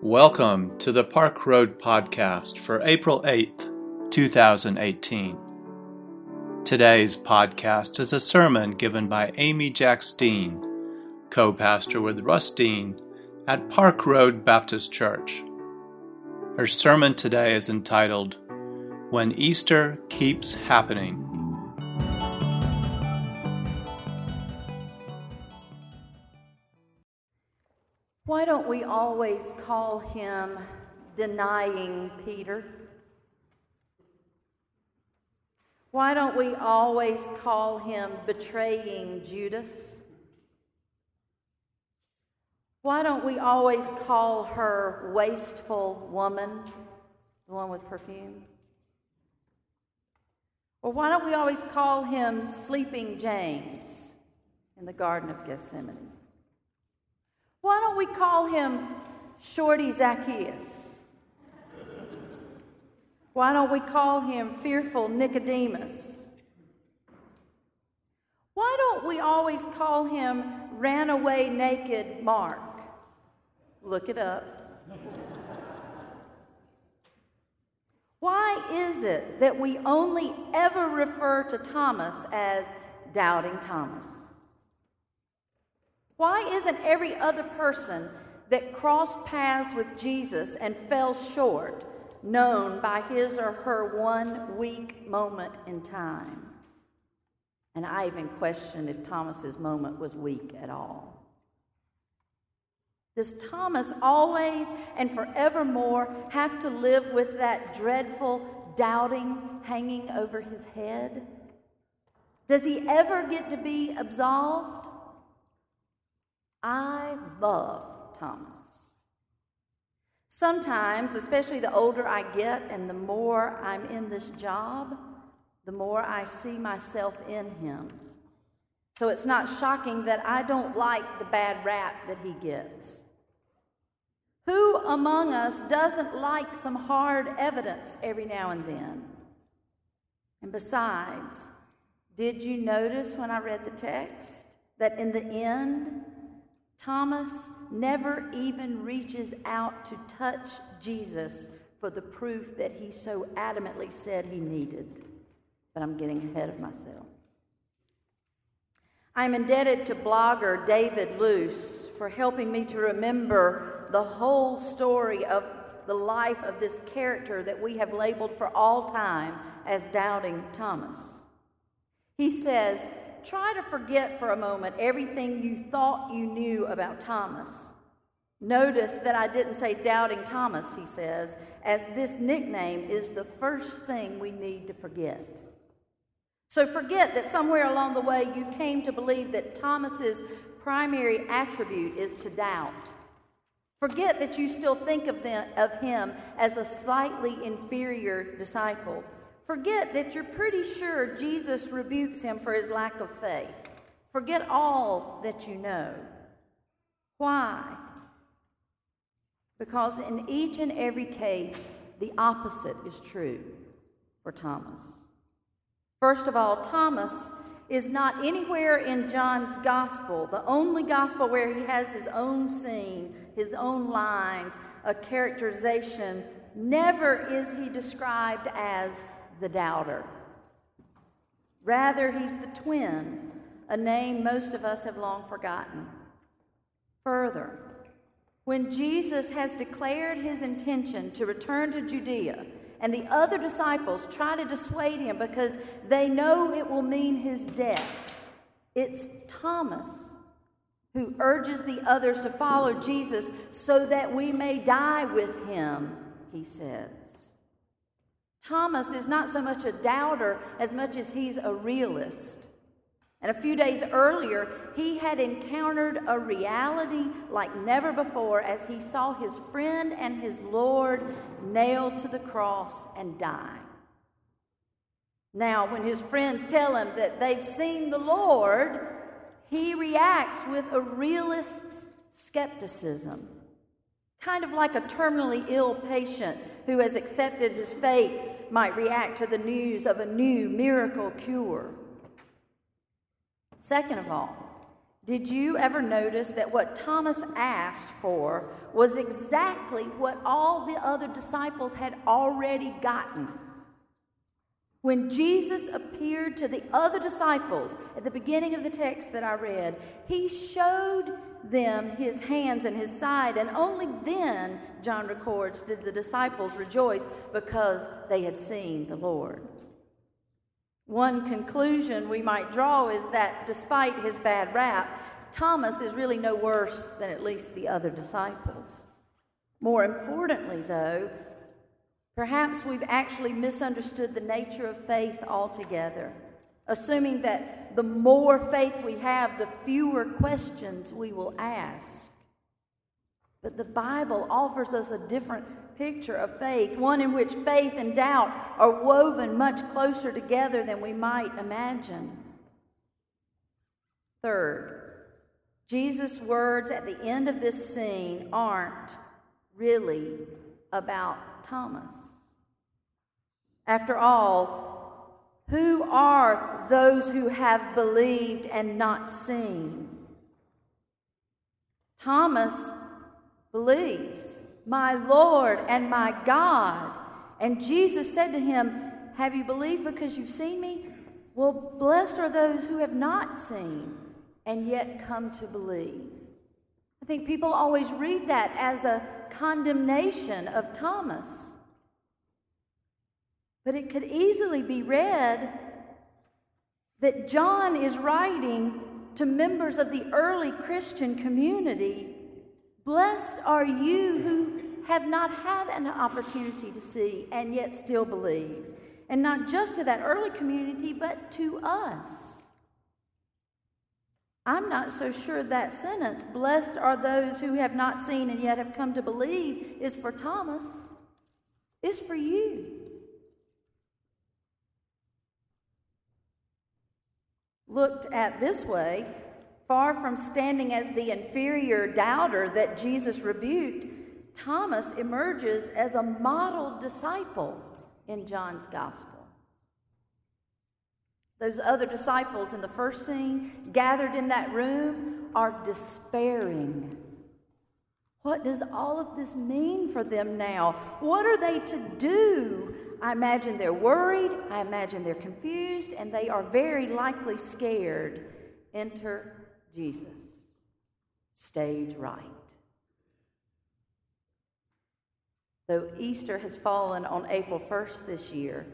Welcome to the Park Road Podcast for April 8th, 2018. Today's podcast is a sermon given by Amy Jacks Dean, co pastor with Russ Dean at Park Road Baptist Church. Her sermon today is entitled When Easter Keeps Happening. Don't we always call him denying Peter? Why don't we always call him betraying Judas? Why don't we always call her wasteful woman, the one with perfume? Or why don't we always call him sleeping James in the Garden of Gethsemane? Why don't we call him Shorty Zacchaeus? Why don't we call him fearful Nicodemus? Why don't we always call him ran away naked Mark? Look it up. Why is it that we only ever refer to Thomas as doubting Thomas? Why isn't every other person that crossed paths with Jesus and fell short known by his or her one weak moment in time? And I even question if Thomas's moment was weak at all. Does Thomas always and forevermore have to live with that dreadful doubting hanging over his head? Does he ever get to be absolved? I love Thomas. Sometimes, especially the older I get and the more I'm in this job, the more I see myself in him. So it's not shocking that I don't like the bad rap that he gets. Who among us doesn't like some hard evidence every now and then? And besides, did you notice when I read the text that in the end, Thomas never even reaches out to touch Jesus for the proof that he so adamantly said he needed. But I'm getting ahead of myself. I'm indebted to blogger David Lose for helping me to remember the whole story of the life of this character that we have labeled for all time as Doubting Thomas. He says, try to forget for a moment everything you thought you knew about Thomas. Notice that I didn't say doubting Thomas, he says, as this nickname is the first thing we need to forget. So forget that somewhere along the way you came to believe that Thomas's primary attribute is to doubt. Forget that you still think of, them, of him as a slightly inferior disciple Forget that you're pretty sure Jesus rebukes him for his lack of faith. Forget all that you know. Why? Because in each and every case, the opposite is true for Thomas. First of all, Thomas is not anywhere in John's gospel, the only gospel where he has his own scene, his own lines, a characterization. Never is he described as the doubter. Rather, he's the twin, a name most of us have long forgotten. Further, when Jesus has declared his intention to return to Judea, and the other disciples try to dissuade him because they know it will mean his death, it's Thomas who urges the others to follow Jesus so that we may die with him, he says. Thomas is not so much a doubter as much as he's a realist. And a few days earlier, he had encountered a reality like never before as he saw his friend and his Lord nailed to the cross and die. Now, when his friends tell him that they've seen the Lord, he reacts with a realist's skepticism, kind of like a terminally ill patient who has accepted his fate might react to the news of a new miracle cure. Second of all, Did you ever notice that what Thomas asked for was exactly what all the other disciples had already gotten? When Jesus appeared to the other disciples at the beginning of the text that I read, he showed them his hands and his side, and only then, John records, did the disciples rejoice because they had seen the Lord. One conclusion we might draw is that despite his bad rap, Thomas is really no worse than at least the other disciples. More importantly, though, Perhaps we've actually misunderstood the nature of faith altogether, assuming that the more faith we have, the fewer questions we will ask. But the Bible offers us a different picture of faith, one in which faith and doubt are woven much closer together than we might imagine. Third, Jesus' words at the end of this scene aren't really about Thomas. After all, who are those who have believed and not seen? Thomas believes, My Lord and my God. And Jesus said to him, Have you believed because you've seen me? Well, blessed are those who have not seen and yet come to believe. I think people always read that as a condemnation of Thomas. But it could easily be read that John is writing to members of the early Christian community Blessed are you who have not had an opportunity to see and yet still believe. And not just to that early community, but to us. I'm not so sure that sentence, blessed are those who have not seen and yet have come to believe, is for Thomas. is for you. Looked at this way, far from standing as the inferior doubter that Jesus rebuked, Thomas emerges as a model disciple in John's gospel. Those other disciples in the first scene gathered in that room are despairing. What does all of this mean for them now? What are they to do I imagine they're worried, I imagine they're confused, and they are very likely scared. Enter Jesus. Stage right. Though Easter has fallen on April 1st this year,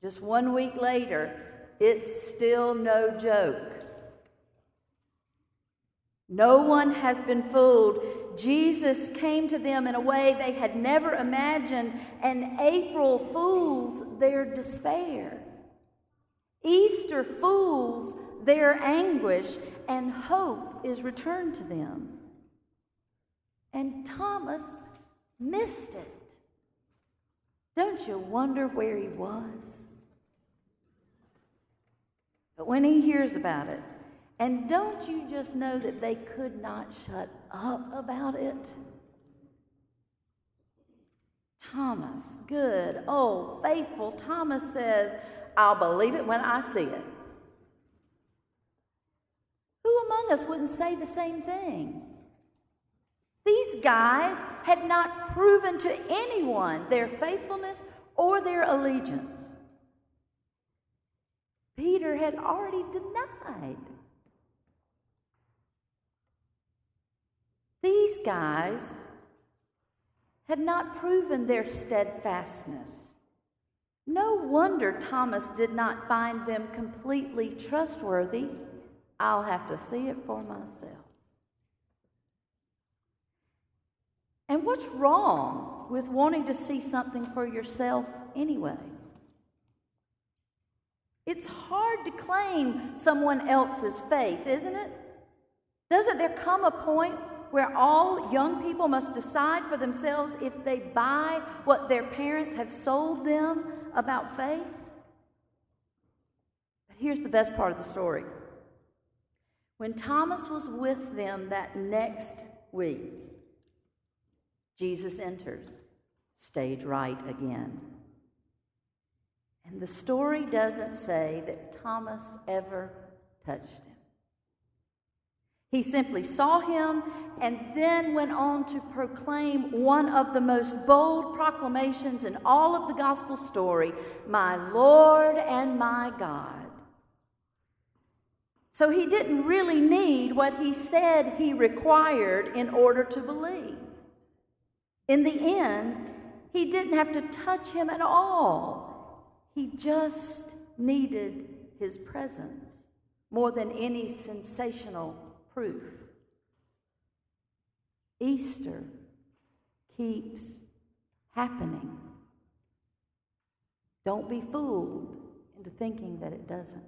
just one week later, it's still no joke. No one has been fooled. Jesus came to them in a way they had never imagined, and April fools their despair. Easter fools their anguish, and hope is returned to them. And Thomas missed it. Don't you wonder where he was? But when he hears about it, and don't you just know that they could not shut up about it? Thomas, good, old, faithful Thomas says, I'll believe it when I see it. Who among us wouldn't say the same thing? These guys had not proven to anyone their faithfulness or their allegiance. Peter had already denied. These guys had not proven their steadfastness. No wonder Thomas did not find them completely trustworthy. I'll have to see it for myself. And what's wrong with wanting to see something for yourself anyway? It's hard to claim someone else's faith, isn't it? Doesn't there come a point where all young people must decide for themselves if they buy what their parents have sold them about faith? But here's the best part of the story. When Thomas was with them that next week, Jesus enters, stage right again. And the story doesn't say that Thomas ever touched him. He simply saw him and then went on to proclaim one of the most bold proclamations in all of the gospel story My Lord and my God. So he didn't really need what he said he required in order to believe. In the end, he didn't have to touch him at all. He just needed his presence more than any sensational proof. Easter keeps happening. Don't be fooled into thinking that it doesn't.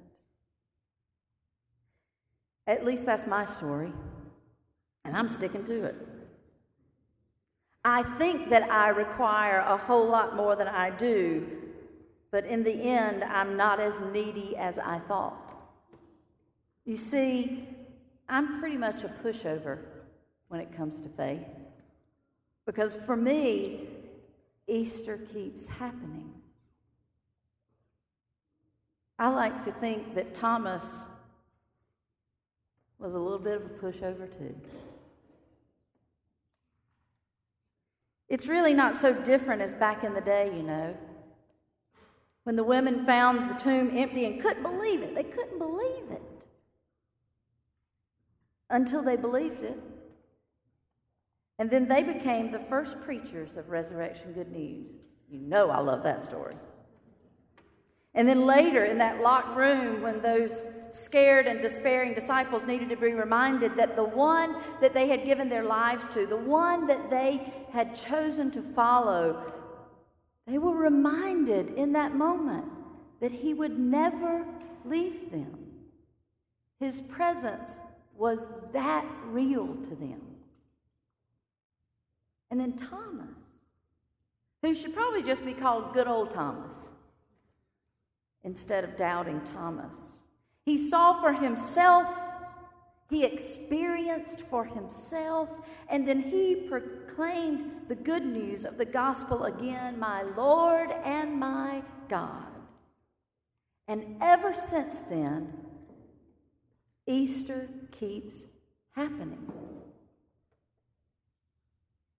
At least that's my story, and I'm sticking to it. I think that I require a whole lot more than I do, but in the end, I'm not as needy as I thought. You see, I'm pretty much a pushover when it comes to faith. Because for me, Easter keeps happening. I like to think that Thomas was a little bit of a pushover too. It's really not so different as back in the day, you know, when the women found the tomb empty and couldn't believe it. They couldn't believe it until they believed it. And then they became the first preachers of resurrection good news. You know, I love that story. And then later, in that locked room, when those scared and despairing disciples needed to be reminded that the one that they had given their lives to, the one that they had chosen to follow, they were reminded in that moment that he would never leave them. His presence was that real to them. And then Thomas, who should probably just be called good old Thomas instead of doubting Thomas. He saw for himself, he experienced for himself, and then he proclaimed the good news of the gospel again, my Lord and my God. And ever since then, Easter keeps happening.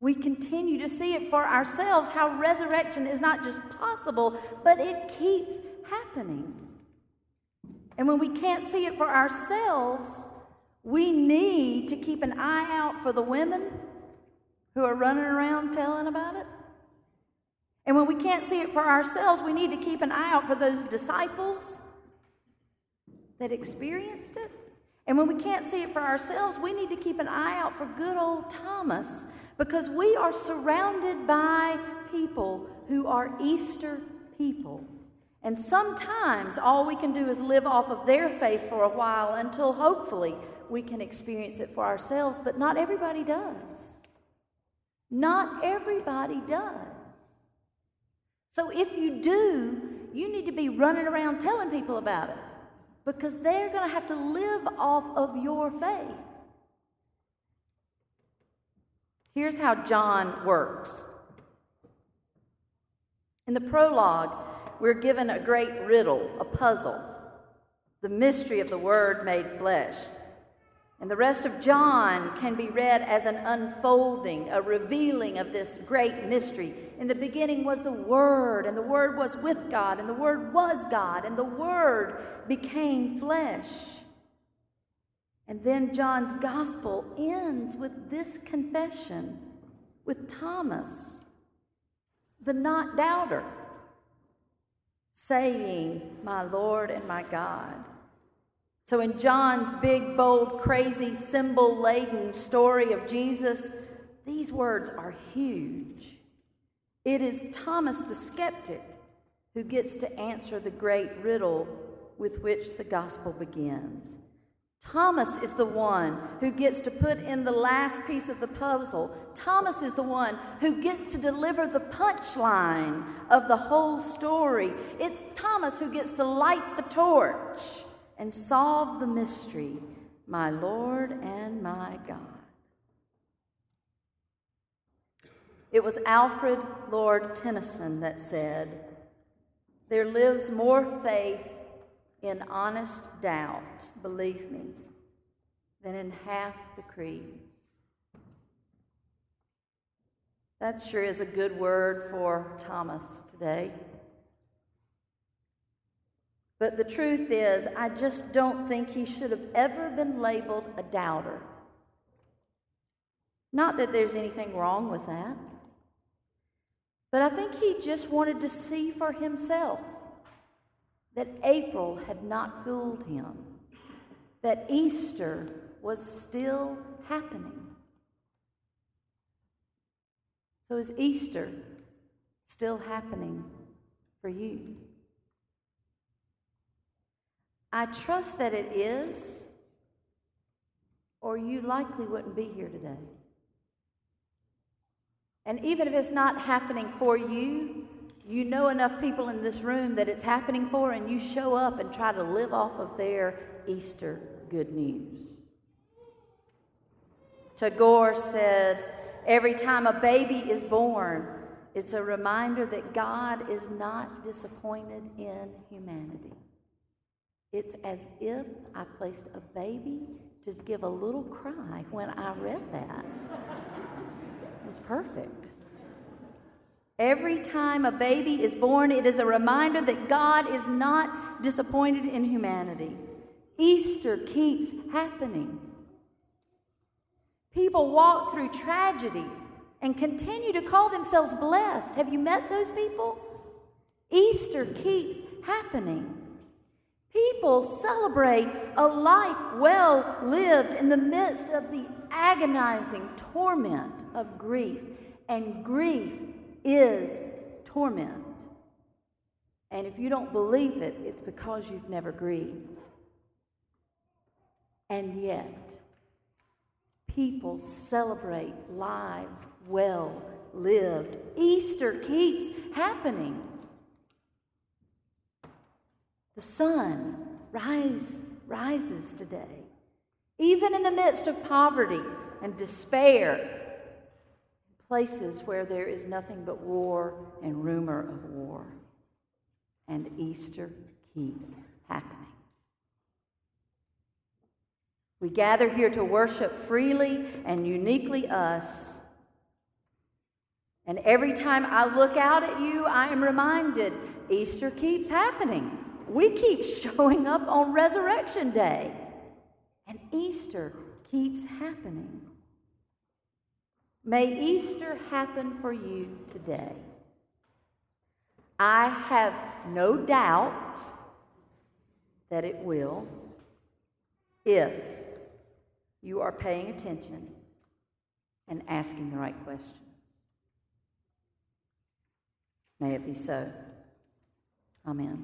We continue to see it for ourselves how resurrection is not just possible, but it keeps happening. And when we can't see it for ourselves, we need to keep an eye out for the women who are running around telling about it. And when we can't see it for ourselves, we need to keep an eye out for those disciples that experienced it. And when we can't see it for ourselves, we need to keep an eye out for good old Thomas because we are surrounded by people who are Easter people. And sometimes all we can do is live off of their faith for a while until hopefully we can experience it for ourselves, but not everybody does. Not everybody does. So if you do, you need to be running around telling people about it because they're going to have to live off of your faith. Here's how John works. In the prologue, we're given a great riddle, a puzzle, the mystery of the Word made flesh. And the rest of John can be read as an unfolding, a revealing of this great mystery. In the beginning was the Word, and the Word was with God, and the Word was God, and the Word became flesh. And then John's gospel ends with this confession with Thomas, the not doubter, saying, My Lord and my God. So, in John's big, bold, crazy, symbol laden story of Jesus, these words are huge. It is Thomas the skeptic who gets to answer the great riddle with which the gospel begins. Thomas is the one who gets to put in the last piece of the puzzle. Thomas is the one who gets to deliver the punchline of the whole story. It's Thomas who gets to light the torch and solve the mystery, my Lord and my God. It was Alfred Lord Tennyson that said, There lives more faith in honest doubt, believe me, than in half the creeds. That sure is a good word for Thomas today. But the truth is, I just don't think he should have ever been labeled a doubter. Not that there's anything wrong with that, but I think he just wanted to see for himself that April had not fooled him, that Easter was still happening. So, is Easter still happening for you? I trust that it is, or you likely wouldn't be here today. And even if it's not happening for you, you know enough people in this room that it's happening for, and you show up and try to live off of their Easter good news. Tagore says, Every time a baby is born, it's a reminder that God is not disappointed in humanity. It's as if I placed a baby to give a little cry when I read that. it was perfect. Every time a baby is born, it is a reminder that God is not disappointed in humanity. Easter keeps happening. People walk through tragedy and continue to call themselves blessed. Have you met those people? Easter keeps happening. People celebrate a life well lived in the midst of the agonizing torment of grief, and grief is torment. And if you don't believe it, it's because you've never grieved. And yet, people celebrate lives well lived. Easter keeps happening. The sun rise, rises today, even in the midst of poverty and despair places where there is nothing but war and rumor of war. And Easter keeps happening. We gather here to worship freely and uniquely us. And every time I look out at you, I am reminded Easter keeps happening. We keep showing up on Resurrection Day. And Easter keeps happening. May Easter happen for you today. I have no doubt that it will if you are paying attention and asking the right questions. May it be so. Amen.